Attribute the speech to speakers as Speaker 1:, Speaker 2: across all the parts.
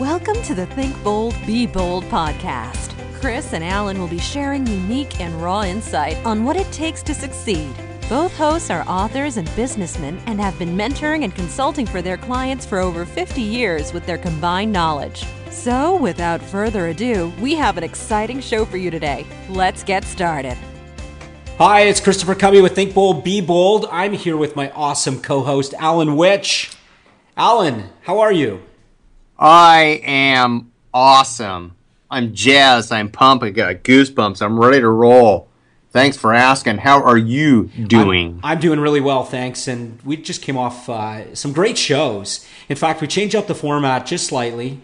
Speaker 1: Welcome to the Think Bold, Be Bold podcast. Chris and Alan will be sharing unique and raw insight on what it takes to succeed. Both hosts are authors and businessmen and have been mentoring and consulting for their clients for over 50 years with their combined knowledge. So, without further ado, we have an exciting show for you today. Let's get started.
Speaker 2: Hi, it's Christopher Cummy with Think Bold, Be Bold. I'm here with my awesome co host, Alan Witch. Alan, how are you?
Speaker 3: I am awesome. I'm jazzed. I'm pumped. I got goosebumps. I'm ready to roll. Thanks for asking. How are you doing?
Speaker 2: I'm, I'm doing really well, thanks. And we just came off uh, some great shows. In fact, we changed up the format just slightly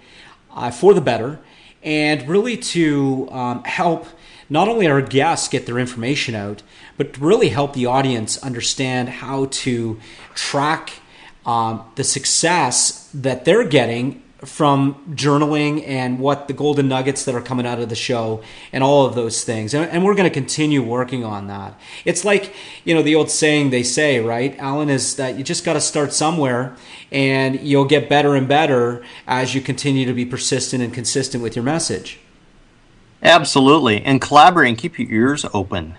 Speaker 2: uh, for the better and really to um, help not only our guests get their information out, but really help the audience understand how to track um, the success that they're getting from journaling and what the golden nuggets that are coming out of the show and all of those things. And, and we're going to continue working on that. It's like, you know, the old saying they say, right, Alan, is that you just got to start somewhere and you'll get better and better as you continue to be persistent and consistent with your message.
Speaker 3: Absolutely. And collaborate and keep your ears open.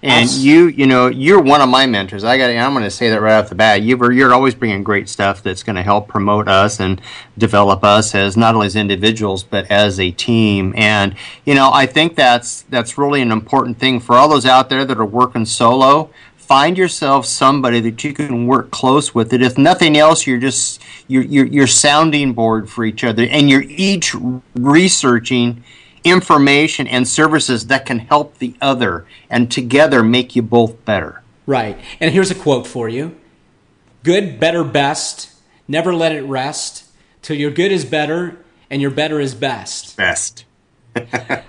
Speaker 3: And you, you know, you're one of my mentors. I got. I'm going to say that right off the bat. You're you're always bringing great stuff that's going to help promote us and develop us as not only as individuals but as a team. And you know, I think that's that's really an important thing for all those out there that are working solo. Find yourself somebody that you can work close with. That if nothing else, you're just you're you're, you're sounding board for each other, and you're each researching information and services that can help the other and together make you both better.
Speaker 2: Right. And here's a quote for you Good, better, best. Never let it rest till your good is better and your better is best.
Speaker 3: Best.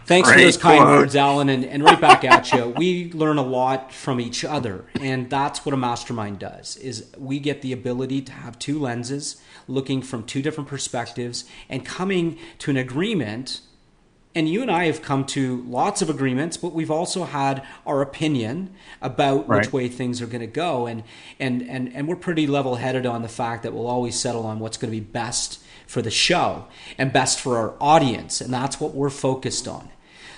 Speaker 2: Thanks for those kind quote. words, Alan. And, and right back at you. We learn a lot from each other. And that's what a mastermind does is we get the ability to have two lenses looking from two different perspectives and coming to an agreement and you and I have come to lots of agreements, but we've also had our opinion about right. which way things are going to go, and and and and we're pretty level headed on the fact that we'll always settle on what's going to be best for the show and best for our audience, and that's what we're focused on.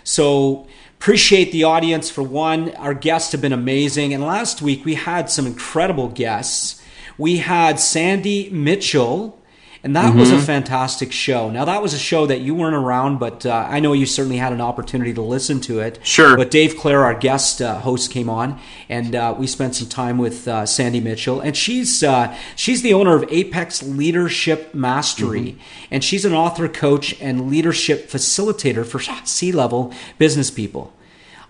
Speaker 2: So appreciate the audience for one. Our guests have been amazing, and last week we had some incredible guests. We had Sandy Mitchell and that mm-hmm. was a mm-hmm. fantastic show. Now that was a show that you weren't around, but uh, I know you certainly had an opportunity to listen to it.
Speaker 3: Sure.
Speaker 2: But Dave Clare, our guest uh, host, came on, and uh, we spent some time with uh, Sandy Mitchell, and she's uh, she's the owner of Apex Leadership Mastery, mm-hmm. and she's an author, coach, and leadership facilitator for C level business people.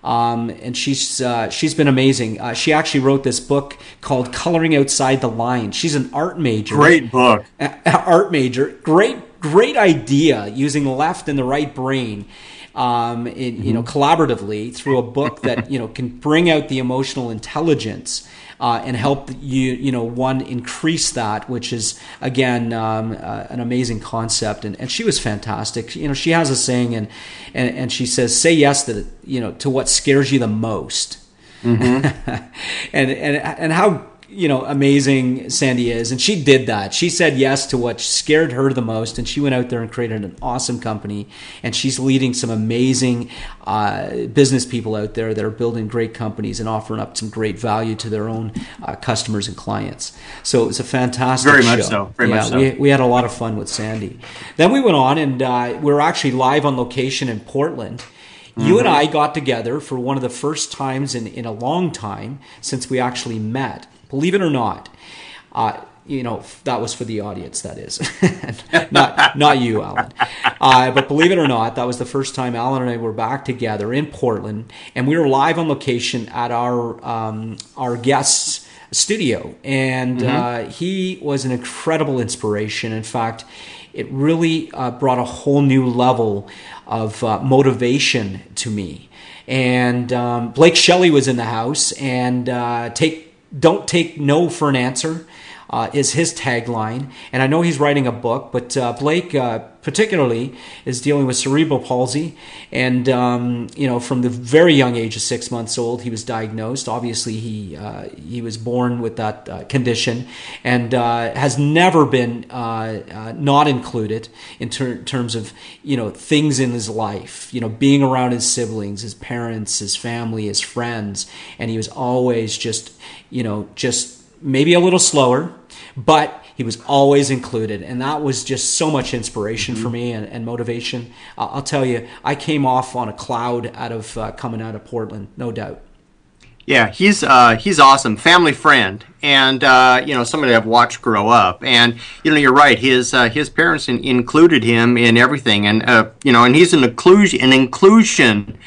Speaker 2: Um, and she's uh, she's been amazing. Uh, she actually wrote this book called "Coloring Outside the Line." She's an art major.
Speaker 3: Great book.
Speaker 2: art major. Great great idea using the left and the right brain. Um, in, you know, mm-hmm. collaboratively through a book that you know can bring out the emotional intelligence uh, and help you, you know, one increase that, which is again um, uh, an amazing concept. And, and she was fantastic. You know, she has a saying, and and, and she says, "Say yes to you know to what scares you the most." Mm-hmm. and and and how you know amazing Sandy is, and she did that. She said yes to what scared her the most, and she went out there and created an awesome company. And she's leading some amazing uh, business people out there that are building great companies and offering up some great value to their own uh, customers and clients. So it was a fantastic.
Speaker 3: Very
Speaker 2: show.
Speaker 3: much so. Very
Speaker 2: yeah,
Speaker 3: much so.
Speaker 2: We, we had a lot of fun with Sandy. Then we went on, and uh, we were actually live on location in Portland. Mm-hmm. You and mm-hmm. I got together for one of the first times in, in a long time since we actually met. Believe it or not, uh, you know that was for the audience. That is, not not you, Alan. Uh, but believe it or not, that was the first time Alan and I were back together in Portland, and we were live on location at our um, our guests studio, and mm-hmm. uh, he was an incredible inspiration. In fact, it really uh, brought a whole new level of uh, motivation to me. And um, Blake Shelley was in the house, and uh, take don't take no for an answer. Uh, is his tagline. And I know he's writing a book, but uh, Blake uh, particularly is dealing with cerebral palsy. And, um, you know, from the very young age of six months old, he was diagnosed. Obviously, he, uh, he was born with that uh, condition and uh, has never been not included in ter- terms of, you know, things in his life, you know, being around his siblings, his parents, his family, his friends. And he was always just, you know, just maybe a little slower, but he was always included. And that was just so much inspiration mm-hmm. for me and, and motivation. Uh, I'll tell you, I came off on a cloud out of uh, coming out of Portland, no doubt.
Speaker 3: Yeah, he's uh, he's awesome, family friend, and uh, you know somebody I've watched grow up. And you know you're right, his uh, his parents in, included him in everything, and uh, you know, and he's an inclusion an inclusion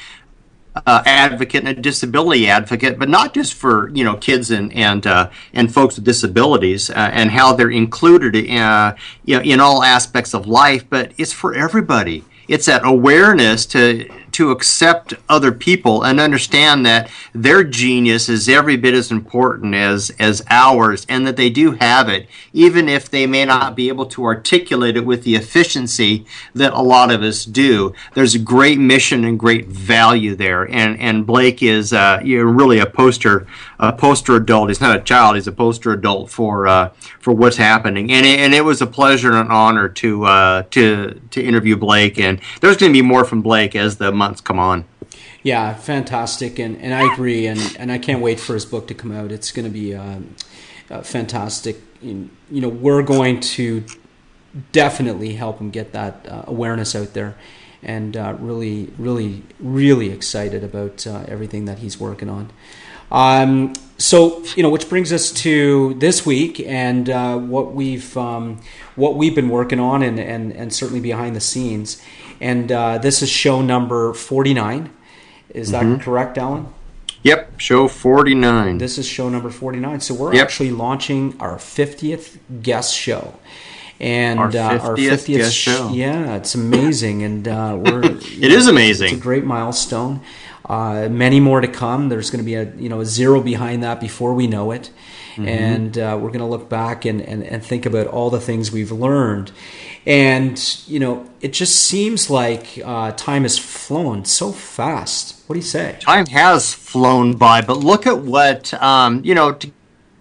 Speaker 3: uh, advocate and a disability advocate, but not just for you know kids and and uh, and folks with disabilities uh, and how they're included in, uh, you know, in all aspects of life, but it's for everybody. It's that awareness to to accept other people and understand that their genius is every bit as important as as ours and that they do have it even if they may not be able to articulate it with the efficiency that a lot of us do. There's a great mission and great value there. And and Blake is uh, really a poster a poster adult he's not a child he's a poster adult for uh, for what's happening and it, and it was a pleasure and an honor to uh, to to interview Blake and there's going to be more from Blake as the months come on.
Speaker 2: Yeah, fantastic, and, and I agree, and, and I can't wait for his book to come out. It's going to be uh, uh, fantastic. You know, we're going to definitely help him get that uh, awareness out there, and uh, really, really, really excited about uh, everything that he's working on. Um, so you know, which brings us to this week and uh, what we've um, what we've been working on, and, and and certainly behind the scenes. And uh, this is show number 49. Is that mm-hmm. correct, Alan?
Speaker 3: Yep, show 49.
Speaker 2: This is show number 49. So we're yep. actually launching our 50th guest show. And
Speaker 3: our 50th, uh, our 50th guest show.
Speaker 2: Yeah, it's amazing. And uh, we're.
Speaker 3: it know, is amazing.
Speaker 2: It's a great milestone. Uh, many more to come. There's going to be a you know a zero behind that before we know it, mm-hmm. and uh, we're going to look back and, and and think about all the things we've learned, and you know it just seems like uh, time has flown so fast. What do you say?
Speaker 3: Time has flown by, but look at what um, you know to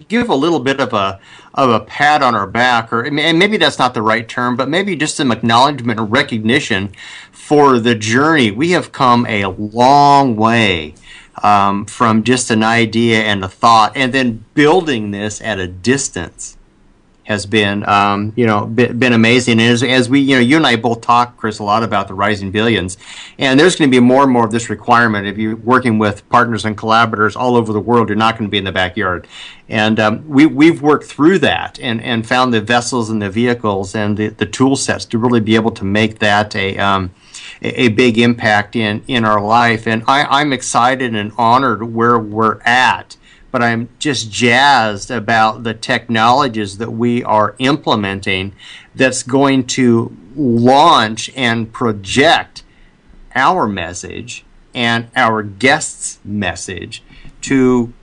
Speaker 3: give a little bit of a of a pat on our back, or and maybe that's not the right term, but maybe just some acknowledgement or recognition for the journey. We have come a long way um, from just an idea and a thought, and then building this at a distance has been, um, you know, been, amazing. And as, as, we, you know, you and I both talk, Chris, a lot about the rising billions, and there's going to be more and more of this requirement. If you're working with partners and collaborators all over the world, you're not going to be in the backyard. And um, we, we've worked through that and, and found the vessels and the vehicles and the, the tool sets to really be able to make that a, um, a, big impact in, in our life. And I, I'm excited and honored where we're at but I'm just jazzed about the technologies that we are implementing that's going to launch and project our message and our guests' message to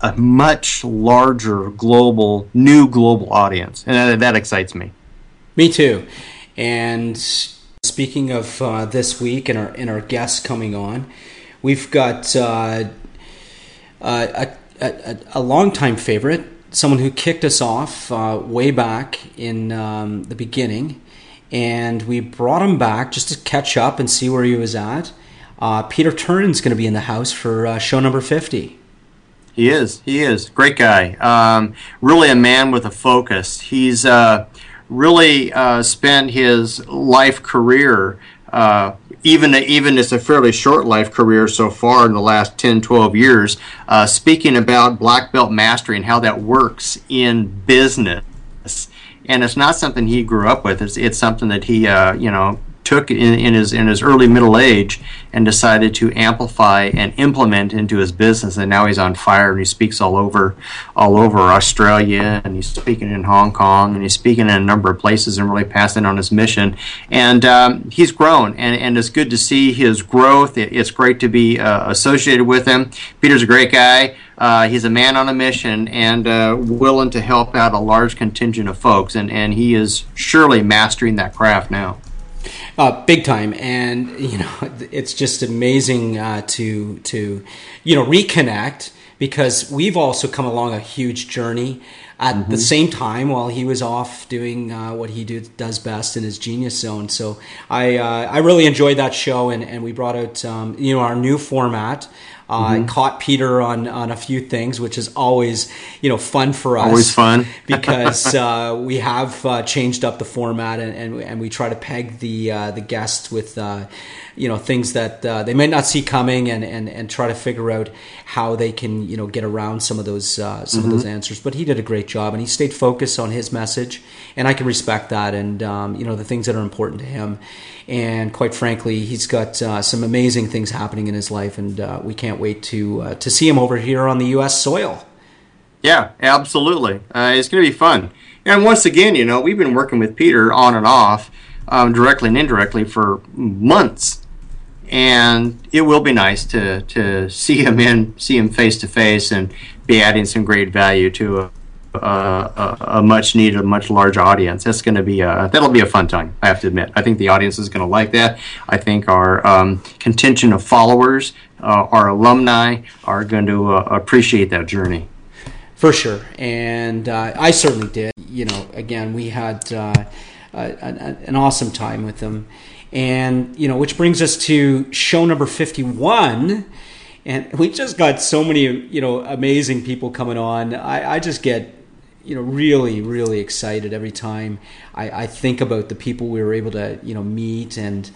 Speaker 3: a much larger global, new global audience. And that, that excites me.
Speaker 2: Me too. And speaking of uh, this week and our, and our guests coming on, we've got uh, uh, a a, a longtime favorite, someone who kicked us off uh, way back in um, the beginning, and we brought him back just to catch up and see where he was at. Uh, Peter Turnan's going to be in the house for uh, show number 50.
Speaker 3: He is. He is. Great guy. Um, really a man with a focus. He's uh, really uh, spent his life career uh, even even it's a fairly short life career so far in the last 10 12 years uh, speaking about black belt mastery and how that works in business. And it's not something he grew up with. It's, it's something that he uh, you know took in, in, his in his early middle age and decided to amplify and implement into his business and now he's on fire and he speaks all over all over Australia and he's speaking in Hong Kong and he's speaking in a number of places and really passing on his mission. And um, he's grown and, and it's good to see his growth. It, it's great to be uh, associated with him. Peter's a great guy. Uh, he's a man on a mission and uh, willing to help out a large contingent of folks, and, and he is surely mastering that craft now.
Speaker 2: Uh, big time, and you know it's just amazing uh, to to you know reconnect because we've also come along a huge journey at mm-hmm. the same time while he was off doing uh, what he do, does best in his genius zone. So I uh, I really enjoyed that show, and, and we brought out um, you know our new format. Uh, mm-hmm. caught Peter on on a few things, which is always you know fun for us.
Speaker 3: Always fun
Speaker 2: because uh, we have uh, changed up the format and, and, and we try to peg the uh, the guests with uh, you know things that uh, they might not see coming and, and and try to figure out how they can you know get around some of those some mm-hmm. of those answers. But he did a great job and he stayed focused on his message, and I can respect that and um, you know the things that are important to him and quite frankly, he's got uh, some amazing things happening in his life, and uh, we can't wait to uh, to see him over here on the U.S. soil.
Speaker 3: Yeah, absolutely. Uh, it's going to be fun. And once again, you know, we've been working with Peter on and off, um, directly and indirectly, for months, and it will be nice to to see him in, see him face to face, and be adding some great value to a, a, a, much needed, much large audience. That's going to be a that'll be a fun time. I have to admit. I think the audience is going to like that. I think our um, contingent of followers, uh, our alumni, are going to uh, appreciate that journey.
Speaker 2: For sure, and uh, I certainly did. You know, again, we had uh, an awesome time with them, and you know, which brings us to show number fifty-one. And we just got so many you know amazing people coming on. I, I just get you know really really excited every time I, I think about the people we were able to you know meet and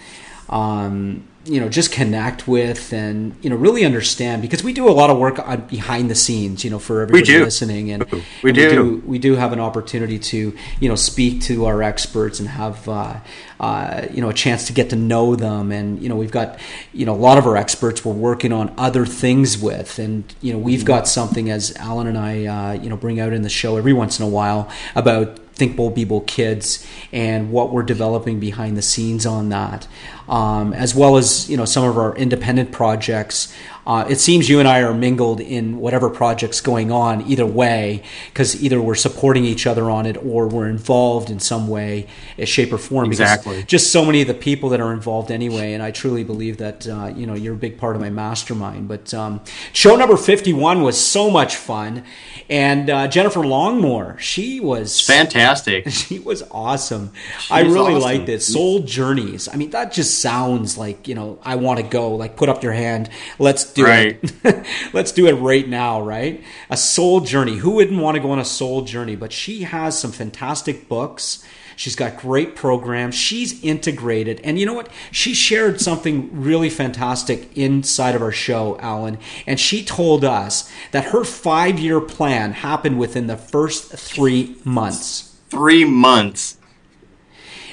Speaker 2: um, you know just connect with and you know really understand because we do a lot of work on behind the scenes you know for everybody listening. And,
Speaker 3: we,
Speaker 2: and
Speaker 3: do.
Speaker 2: we do. We do have an opportunity to you know speak to our experts and have uh, uh, you know a chance to get to know them. And you know we've got you know a lot of our experts we're working on other things with. And you know we've got something as Alan and I uh, you know bring out in the show every once in a while about Think Bold Be Bold Kids and what we're developing behind the scenes on that, um, as well as you know some of our independent projects uh, it seems you and I are mingled in whatever project's going on either way, because either we're supporting each other on it or we're involved in some way, shape, or form.
Speaker 3: Exactly.
Speaker 2: Just so many of the people that are involved anyway, and I truly believe that uh, you know you're a big part of my mastermind. But um, show number fifty-one was so much fun, and uh, Jennifer Longmore, she was
Speaker 3: fantastic.
Speaker 2: She was awesome. She's I really awesome. liked it. Soul Journeys. I mean, that just sounds like you know I want to go. Like, put up your hand. Let's do right. it. Let's do it right now, right? A soul journey. Who wouldn't want to go on a soul journey? But she has some fantastic books. She's got great programs. She's integrated. And you know what? She shared something really fantastic inside of our show, Alan. And she told us that her five year plan happened within the first three months.
Speaker 3: Three months.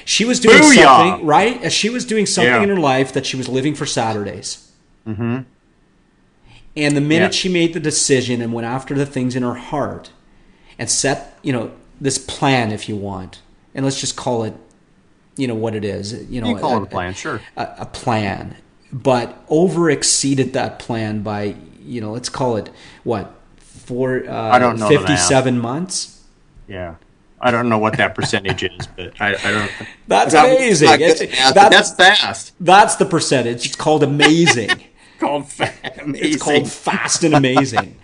Speaker 2: She was doing Booyah! something, right? She was doing something yeah. in her life that she was living for Saturdays.
Speaker 3: Mm-hmm.
Speaker 2: And the minute yeah. she made the decision and went after the things in her heart and set, you know, this plan, if you want, and let's just call it, you know, what it is, you know,
Speaker 3: you call a, it a plan, sure,
Speaker 2: a, a plan, but over exceeded that plan by, you know, let's call it what four, uh, I don't know, fifty-seven months.
Speaker 3: Yeah. I don't know what that percentage is, but I, I don't.
Speaker 2: That's amazing.
Speaker 3: That's, that's, fast.
Speaker 2: That's the percentage. It's called amazing.
Speaker 3: called fa- amazing.
Speaker 2: It's called Fast and Amazing.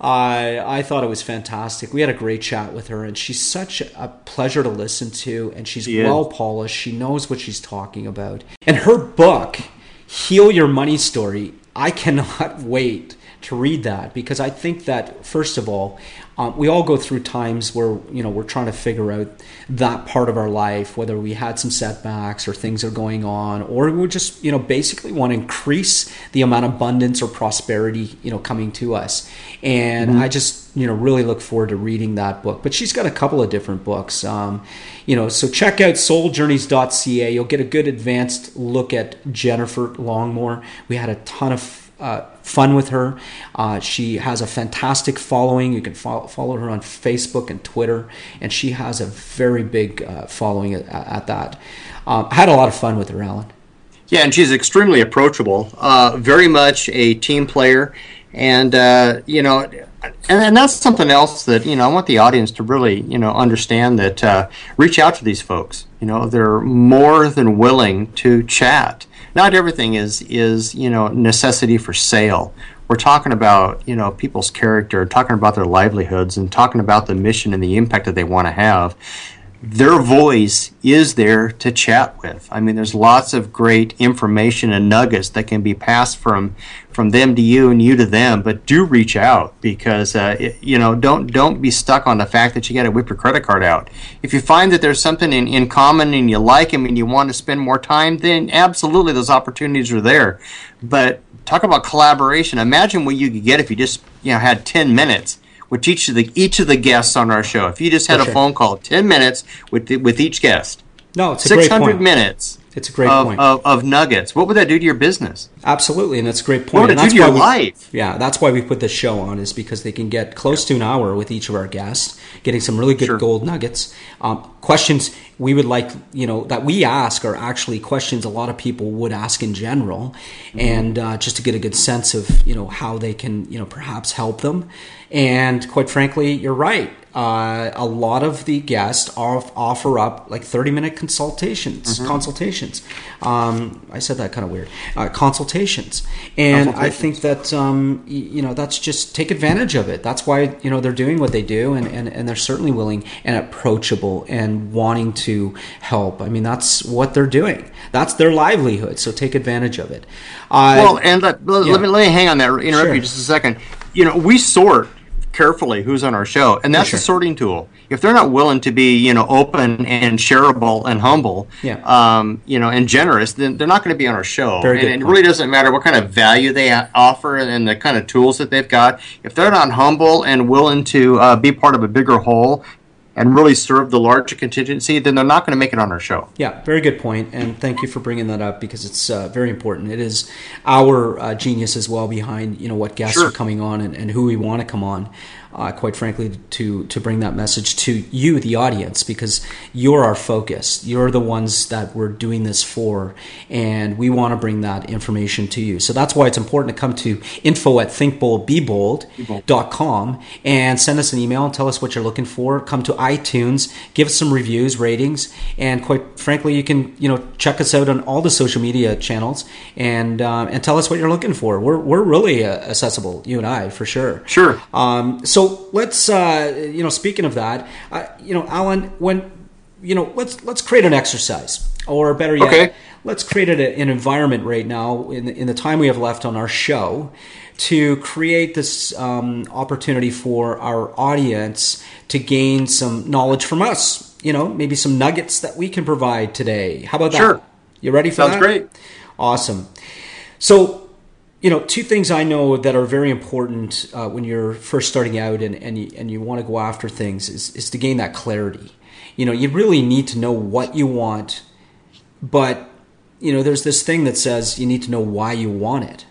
Speaker 2: I uh, I thought it was fantastic. We had a great chat with her, and she's such a pleasure to listen to. And she's she well polished. She knows what she's talking about. And her book, "Heal Your Money Story," I cannot wait to read that because I think that first of all, um, we all go through times where you know we're trying to figure out that part of our life, whether we had some setbacks or things are going on, or we just you know basically want to increase the amount of abundance or prosperity you know coming to us. And mm-hmm. I just you know really look forward to reading that book. But she's got a couple of different books. Um, you know, so check out souljourneys.ca. You'll get a good advanced look at Jennifer Longmore. We had a ton of uh, fun with her. Uh, she has a fantastic following. You can follow, follow, her on Facebook and Twitter, and she has a very big uh, following at, at that. Um, I had a lot of fun with her, Alan.
Speaker 3: Yeah, and she's extremely approachable, uh, very much a team player, and uh, you know, and, and, that's something else that you know I want the audience to really you know understand that uh, reach out to these folks. You know they're more than willing to chat. Not everything is is you know necessity for sale. We're talking about you know people's character, talking about their livelihoods, and talking about the mission and the impact that they want to have their voice is there to chat with. I mean, there's lots of great information and nuggets that can be passed from from them to you and you to them. But do reach out because uh, it, you know don't don't be stuck on the fact that you got to whip your credit card out. If you find that there's something in, in common and you like them and you want to spend more time, then absolutely those opportunities are there. But talk about collaboration. Imagine what you could get if you just you know had ten minutes with each of the each of the guests on our show. If you just had For a sure. phone call, ten minutes with the, with each guest.
Speaker 2: No, it's
Speaker 3: six hundred minutes.
Speaker 2: It's a great
Speaker 3: of,
Speaker 2: point.
Speaker 3: Of, of, nuggets. What would that do to your business?
Speaker 2: Absolutely, and that's a great point.
Speaker 3: What would
Speaker 2: it
Speaker 3: do to your we, life?
Speaker 2: Yeah, that's why we put this show on, is because they can get close to an hour with each of our guests, getting some really good sure. gold nuggets. Um, questions we would like, you know, that we ask are actually questions a lot of people would ask in general, mm-hmm. and uh, just to get a good sense of, you know, how they can, you know, perhaps help them. And quite frankly, you're right. Uh, a lot of the guests offer up like 30 minute consultations mm-hmm. consultations um, i said that kind of weird uh, consultations and consultations. i think that um, you know that's just take advantage of it that's why you know they're doing what they do and, and, and they're certainly willing and approachable and wanting to help i mean that's what they're doing that's their livelihood so take advantage of it
Speaker 3: uh, well and let, let, yeah. let, me, let me hang on that interrupt sure. you just a second you know we sort carefully who's on our show, and that's sure. a sorting tool. If they're not willing to be, you know, open and shareable and humble,
Speaker 2: yeah.
Speaker 3: um, you know, and generous, then they're not going to be on our show.
Speaker 2: Very
Speaker 3: and it really doesn't matter what kind of value they offer and the kind of tools that they've got. If they're not humble and willing to uh, be part of a bigger whole, and really serve the larger contingency, then they're not going to make it on our show.
Speaker 2: Yeah, very good point, and thank you for bringing that up because it's uh, very important. It is our uh, genius as well behind you know what guests sure. are coming on and, and who we want to come on uh, quite frankly, to to bring that message to you, the audience, because you're our focus. You're the ones that we're doing this for, and we want to bring that information to you. So that's why it's important to come to info at thinkboldbebold.com and send us an email and tell us what you're looking for. Come to iTunes, give us some reviews, ratings, and quite frankly, you can you know check us out on all the social media channels and uh, and tell us what you're looking for. We're we're really uh, accessible, you and I, for sure.
Speaker 3: Sure.
Speaker 2: Um, so so let's uh, you know speaking of that, uh, you know, Alan, when you know, let's let's create an exercise, or better yet, okay. let's create an, an environment right now in the, in the time we have left on our show to create this um, opportunity for our audience to gain some knowledge from us. You know, maybe some nuggets that we can provide today. How about that?
Speaker 3: Sure.
Speaker 2: You ready for
Speaker 3: Sounds
Speaker 2: that?
Speaker 3: Sounds great.
Speaker 2: Awesome. So you know, two things I know that are very important uh, when you're first starting out and, and you, and you want to go after things is, is to gain that clarity. You know, you really need to know what you want, but, you know, there's this thing that says you need to know why you want it.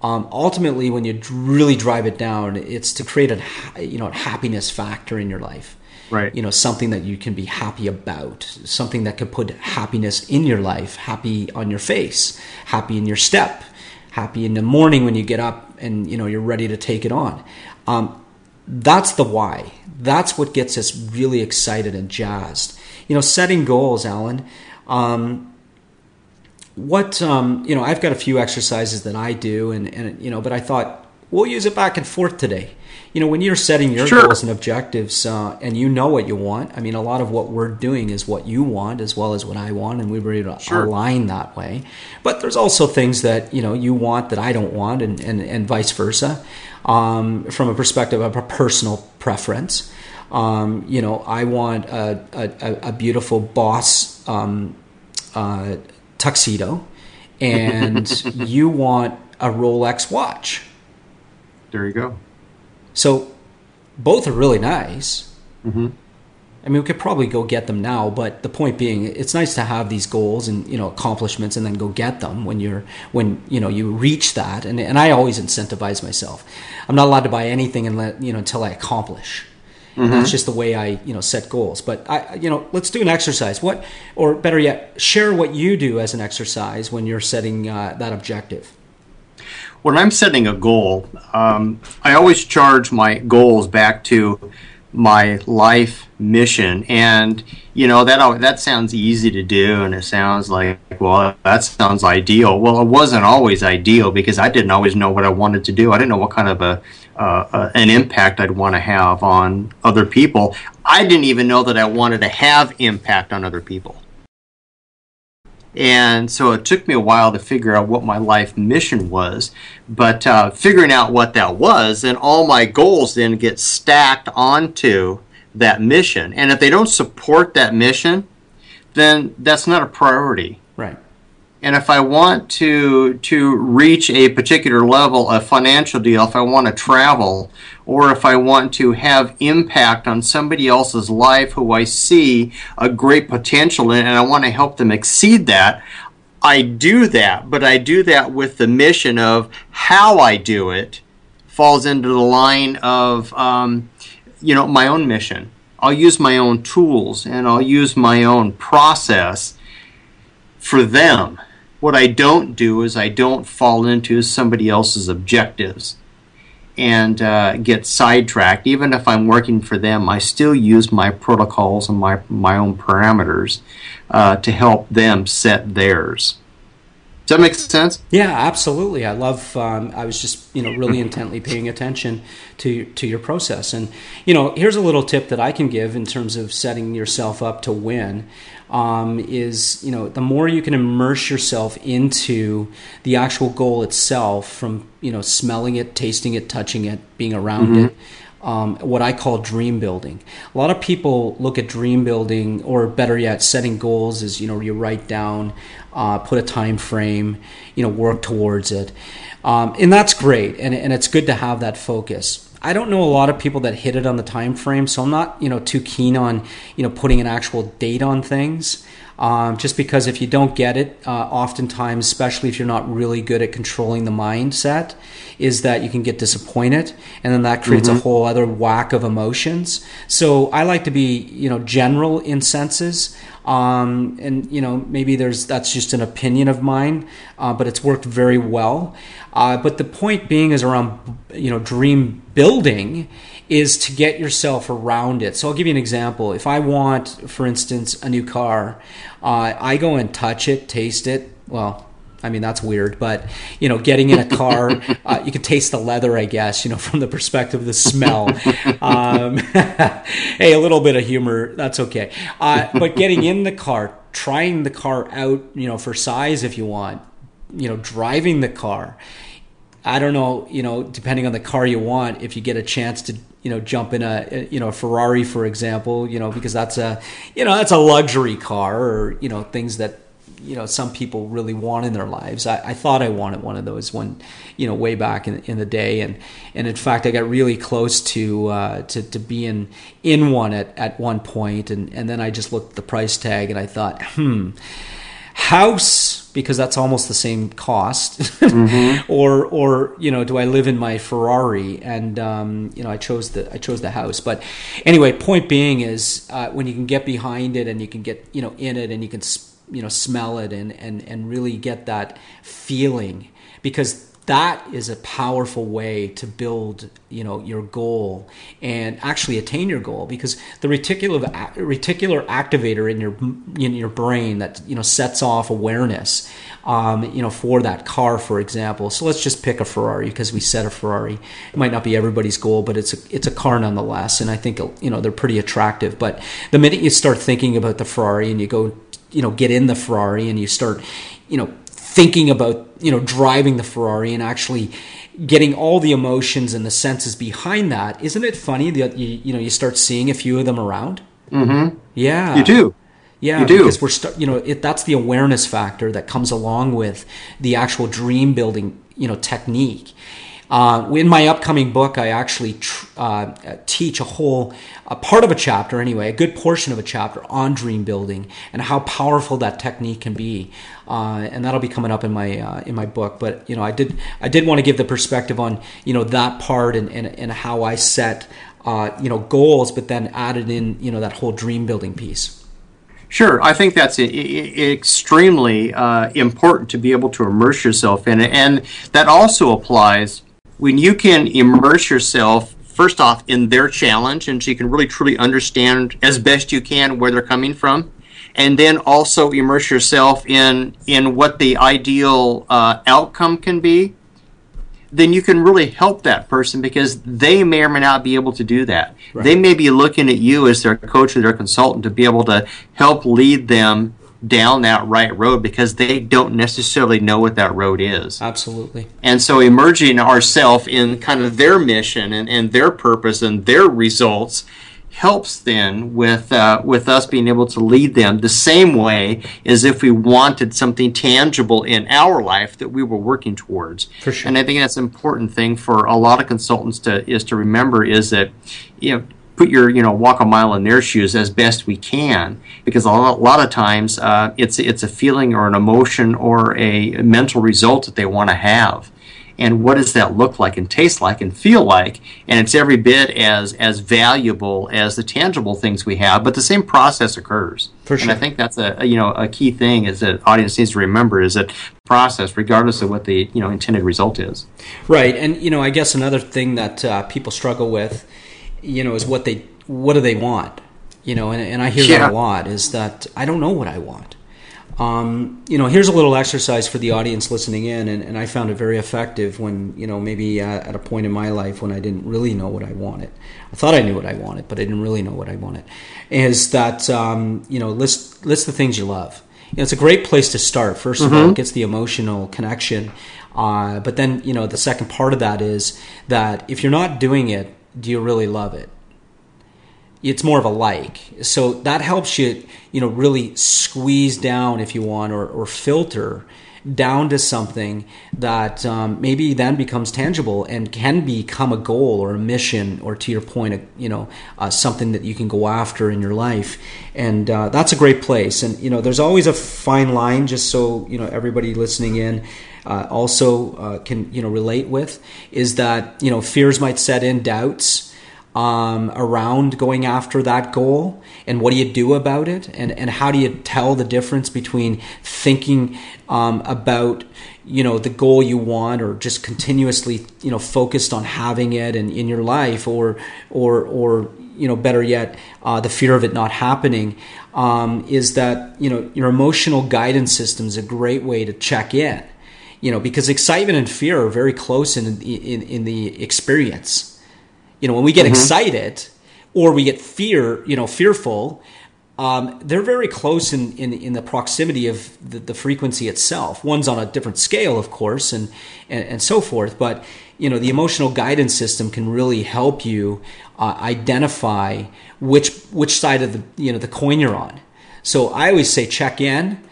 Speaker 2: Um, ultimately, when you really drive it down, it's to create a, you know, a happiness factor in your life.
Speaker 3: Right.
Speaker 2: You know, something that you can be happy about, something that could put happiness in your life, happy on your face, happy in your step, happy in the morning when you get up and you know you're ready to take it on. Um, that's the why. That's what gets us really excited and jazzed. You know, setting goals, Alan. Um, what um, you know, I've got a few exercises that I do, and and you know, but I thought we'll use it back and forth today. You know, when you're setting your sure. goals and objectives, uh, and you know what you want. I mean, a lot of what we're doing is what you want as well as what I want, and we were able to sure. align that way. But there's also things that you know you want that I don't want, and and, and vice versa, um, from a perspective of a personal preference. Um, you know, I want a, a, a beautiful boss um, uh, tuxedo, and you want a Rolex watch.
Speaker 3: There you go.
Speaker 2: So both are really nice.
Speaker 3: Mm-hmm.
Speaker 2: I mean, we could probably go get them now, but the point being, it's nice to have these goals and you know accomplishments, and then go get them when you're when you know you reach that. And and I always incentivize myself. I'm not allowed to buy anything unless you know until I accomplish. Mm-hmm. That's just the way I, you know, set goals. But I, you know, let's do an exercise. What, or better yet, share what you do as an exercise when you're setting uh, that objective.
Speaker 3: When I'm setting a goal, um, I always charge my goals back to my life mission and you know that that sounds easy to do and it sounds like well that sounds ideal well it wasn't always ideal because i didn't always know what i wanted to do i didn't know what kind of a uh, an impact I'd want to have on other people. I didn't even know that I wanted to have impact on other people. And so it took me a while to figure out what my life mission was. But uh, figuring out what that was, then all my goals then get stacked onto that mission. And if they don't support that mission, then that's not a priority.
Speaker 2: Right.
Speaker 3: And if I want to to reach a particular level of financial deal, if I want to travel, or if I want to have impact on somebody else's life who I see a great potential in and I want to help them exceed that, I do that, but I do that with the mission of how I do it falls into the line of um, you know my own mission. I'll use my own tools and I'll use my own process for them. What I don't do is I don't fall into somebody else's objectives and uh, get sidetracked. Even if I'm working for them, I still use my protocols and my, my own parameters uh, to help them set theirs. Does that make sense?
Speaker 2: Yeah, absolutely. I love. Um, I was just you know really intently paying attention to to your process, and you know here's a little tip that I can give in terms of setting yourself up to win um, is you know the more you can immerse yourself into the actual goal itself from you know smelling it tasting it touching it being around mm-hmm. it um, what I call dream building. A lot of people look at dream building, or better yet, setting goals is you know you write down, uh, put a time frame, you know work towards it, um, and that's great, and and it's good to have that focus. I don't know a lot of people that hit it on the time frame, so I'm not you know too keen on you know putting an actual date on things. Um, just because if you don't get it, uh, oftentimes, especially if you're not really good at controlling the mindset, is that you can get disappointed, and then that creates mm-hmm. a whole other whack of emotions. So I like to be, you know, general in senses. Um, and you know maybe there's that's just an opinion of mine, uh, but it's worked very well. Uh, but the point being is around you know dream building is to get yourself around it. So I'll give you an example. If I want, for instance, a new car, uh, I go and touch it, taste it. Well, I mean that's weird, but you know, getting in a car, uh, you can taste the leather, I guess. You know, from the perspective of the smell. Um, hey, a little bit of humor, that's okay. Uh, but getting in the car, trying the car out, you know, for size if you want, you know, driving the car. I don't know, you know, depending on the car you want, if you get a chance to, you know, jump in a, you know, a Ferrari, for example, you know, because that's a, you know, that's a luxury car, or you know, things that you know some people really want in their lives. I, I, thought I wanted one of those when you know way back in, in the day, and and in fact I got really close to uh, to to being in one at, at one point, and and then I just looked at the price tag and I thought, hmm, house because that's almost the same cost, mm-hmm. or or you know do I live in my Ferrari? And um, you know I chose the I chose the house, but anyway, point being is uh, when you can get behind it and you can get you know in it and you can. You know smell it and and and really get that feeling because that is a powerful way to build you know your goal and actually attain your goal because the reticular reticular activator in your in your brain that you know sets off awareness um, you know, for that car, for example. So let's just pick a Ferrari because we set a Ferrari. It might not be everybody's goal, but it's a, it's a car nonetheless. And I think, you know, they're pretty attractive. But the minute you start thinking about the Ferrari and you go, you know, get in the Ferrari and you start, you know, thinking about, you know, driving the Ferrari and actually getting all the emotions and the senses behind that, isn't it funny that you, you know, you start seeing a few of them around?
Speaker 3: Mm-hmm.
Speaker 2: Yeah.
Speaker 3: You do.
Speaker 2: Yeah,
Speaker 3: you do.
Speaker 2: because we're st- you know it, that's the awareness factor that comes along with the actual dream building you know technique. Uh, in my upcoming book, I actually tr- uh, teach a whole a part of a chapter, anyway, a good portion of a chapter on dream building and how powerful that technique can be, uh, and that'll be coming up in my uh, in my book. But you know, I did I did want to give the perspective on you know that part and and, and how I set uh, you know goals, but then added in you know that whole dream building piece.
Speaker 3: Sure, I think that's extremely uh, important to be able to immerse yourself in it, and that also applies when you can immerse yourself first off in their challenge, and so you can really truly understand as best you can where they're coming from, and then also immerse yourself in in what the ideal uh, outcome can be then you can really help that person because they may or may not be able to do that. Right. They may be looking at you as their coach or their consultant to be able to help lead them down that right road because they don't necessarily know what that road is.
Speaker 2: Absolutely.
Speaker 3: And so emerging ourselves in kind of their mission and, and their purpose and their results helps then with uh, with us being able to lead them the same way as if we wanted something tangible in our life that we were working towards.
Speaker 2: For sure.
Speaker 3: And I think that's an important thing for a lot of consultants to is to remember is that you know put your you know walk a mile in their shoes as best we can because a lot, a lot of times uh, it's it's a feeling or an emotion or a mental result that they want to have. And what does that look like and taste like and feel like? And it's every bit as as valuable as the tangible things we have but the same process occurs.
Speaker 2: For sure.
Speaker 3: and i think that's a, a you know a key thing is that audience needs to remember is that process regardless of what the you know intended result is.
Speaker 2: Right. And you know i guess another thing that uh, people struggle with you know is what they what do they want you know and, and i hear yeah. that a lot is that i don't know what i want um, you know, here's a little exercise for the audience listening in, and, and I found it very effective when, you know, maybe at, at, a point in my life when I didn't really know what I wanted. I thought I knew what I wanted, but I didn't really know what I wanted. Is that, um, you know, list, list the things you love. You know, it's a great place to start. 1st of mm-hmm. all, it gets the emotional connection. Uh, but then, you know, the second part of that is that if you're not doing it, do you really love it? it's more of a like. So that helps you, you know, really squeeze down if you want, or, or filter down to something that um, maybe then becomes tangible and can become a goal or a mission, or to your point, a, you know, uh, something that you can go after in your life. And uh, that's a great place. And you know, there's always a fine line, just so you know, everybody listening in. Uh, also uh, can you know relate with is that you know fears might set in doubts um, around going after that goal and what do you do about it? And, and how do you tell the difference between thinking um, about you know the goal you want or just continuously you know focused on having it and in your life or or or you know better yet uh, the fear of it not happening um, is that you know your emotional guidance system is a great way to check in you know because excitement and fear are very close in in, in the experience you know, when we get mm-hmm. excited or we get fear, you know, fearful, um, they're very close in, in, in the proximity of the, the, frequency itself. One's on a different scale, of course, and, and, and so forth. But you know, the emotional guidance system can really help you uh, identify which which side of the you know the coin you're on. So I always say check in.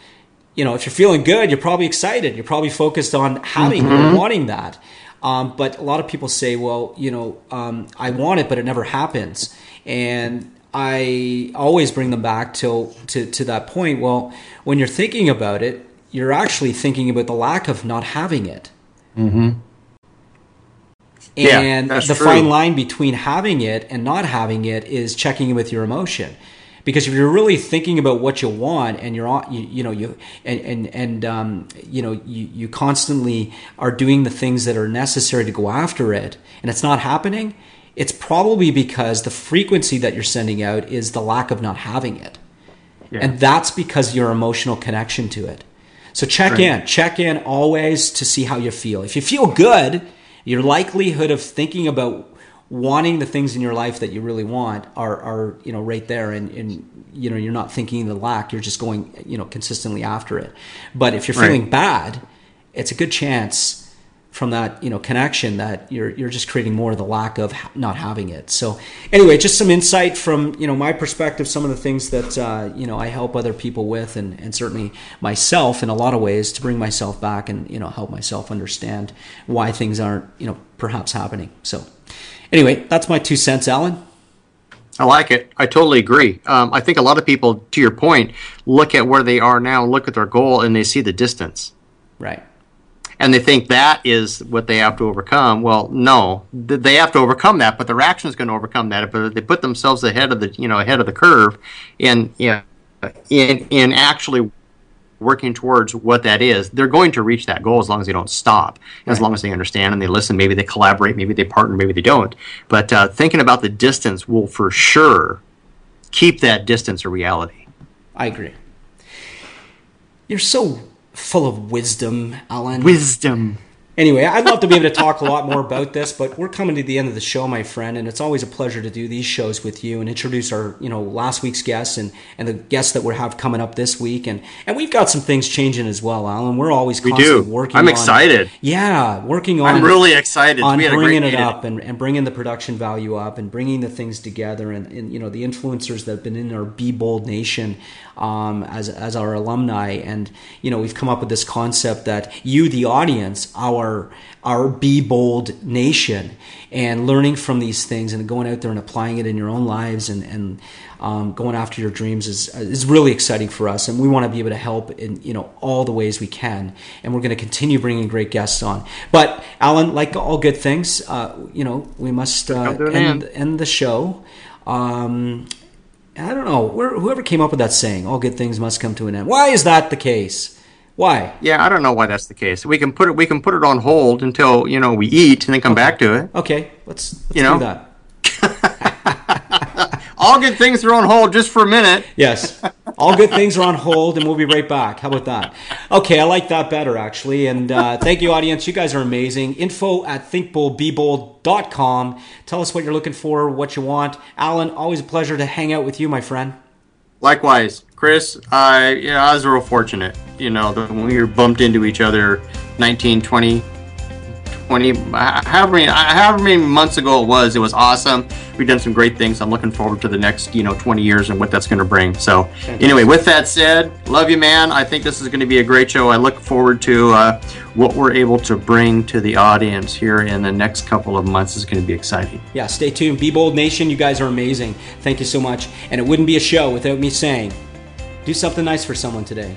Speaker 2: You know, if you're feeling good, you're probably excited. You're probably focused on having mm-hmm. or wanting that. Um, but a lot of people say, well, you know, um, I want it, but it never happens. And I always bring them back till to, to that point. Well, when you're thinking about it, you're actually thinking about the lack of not having it.
Speaker 3: Mm-hmm.
Speaker 2: And
Speaker 3: yeah,
Speaker 2: the
Speaker 3: true.
Speaker 2: fine line between having it and not having it is checking in with your emotion because if you're really thinking about what you want and you're on you, you know you and and, and um, you know you, you constantly are doing the things that are necessary to go after it and it's not happening it's probably because the frequency that you're sending out is the lack of not having it yeah. and that's because your emotional connection to it So check right. in, check in always to see how you feel. If you feel good, your likelihood of thinking about wanting the things in your life that you really want are, are you know right there and, and you know you're not thinking the lack you're just going you know consistently after it but if you're feeling right. bad it's a good chance from that you know connection that you're you're just creating more of the lack of not having it. So anyway, just some insight from you know my perspective, some of the things that uh, you know I help other people with, and and certainly myself in a lot of ways to bring myself back and you know help myself understand why things aren't you know perhaps happening. So anyway, that's my two cents, Alan.
Speaker 3: I like it. I totally agree. Um, I think a lot of people, to your point, look at where they are now, look at their goal, and they see the distance.
Speaker 2: Right
Speaker 3: and they think that is what they have to overcome. Well, no, they have to overcome that, but their action is going to overcome that. But they put themselves ahead of the you know ahead of the curve, in know, in in actually working towards what that is, they're going to reach that goal as long as they don't stop, right. as long as they understand and they listen. Maybe they collaborate, maybe they partner, maybe they don't. But uh, thinking about the distance will for sure keep that distance a reality.
Speaker 2: I agree. You're so full of wisdom, Alan.
Speaker 3: Wisdom.
Speaker 2: Anyway, I'd love to be able to talk a lot more about this, but we're coming to the end of the show, my friend, and it's always a pleasure to do these shows with you and introduce our, you know, last week's guests and, and the guests that we have coming up this week, and and we've got some things changing as well, Alan. We're always constantly we do. working.
Speaker 3: I'm excited.
Speaker 2: Yeah, working on.
Speaker 3: I'm really excited.
Speaker 2: On bringing it up and, and bringing the production value up and bringing the things together, and, and you know the influencers that have been in our Be Bold Nation um, as as our alumni, and you know we've come up with this concept that you, the audience, our our be bold nation, and learning from these things and going out there and applying it in your own lives and and um, going after your dreams is is really exciting for us, and we want to be able to help in you know all the ways we can, and we're going to continue bringing great guests on. But Alan, like all good things, uh, you know we must uh, end, end the show. Um, I don't know. Whoever came up with that saying, "All good things must come to an end." Why is that the case? Why?
Speaker 3: Yeah, I don't know why that's the case. We can put it. We can put it on hold until you know we eat and then come
Speaker 2: okay.
Speaker 3: back to it.
Speaker 2: Okay, let's, let's you know? do that.
Speaker 3: All good things are on hold just for a minute.
Speaker 2: Yes. All good things are on hold, and we'll be right back. How about that? Okay, I like that better, actually. And uh, thank you, audience. You guys are amazing. Info at thinkboldbebold.com. Tell us what you're looking for, what you want. Alan, always a pleasure to hang out with you, my friend.
Speaker 3: Likewise, Chris. I I was real fortunate. You know, when we were bumped into each other 19, 20, 20, however many, however many months ago it was. It was awesome. We've done some great things. I'm looking forward to the next, you know, 20 years and what that's going to bring. So, Fantastic. anyway, with that said, love you, man. I think this is going to be a great show. I look forward to uh, what we're able to bring to the audience here in the next couple of months. is going to be exciting.
Speaker 2: Yeah, stay tuned. Be Bold Nation, you guys are amazing. Thank you so much. And it wouldn't be a show without me saying, do something nice for someone today.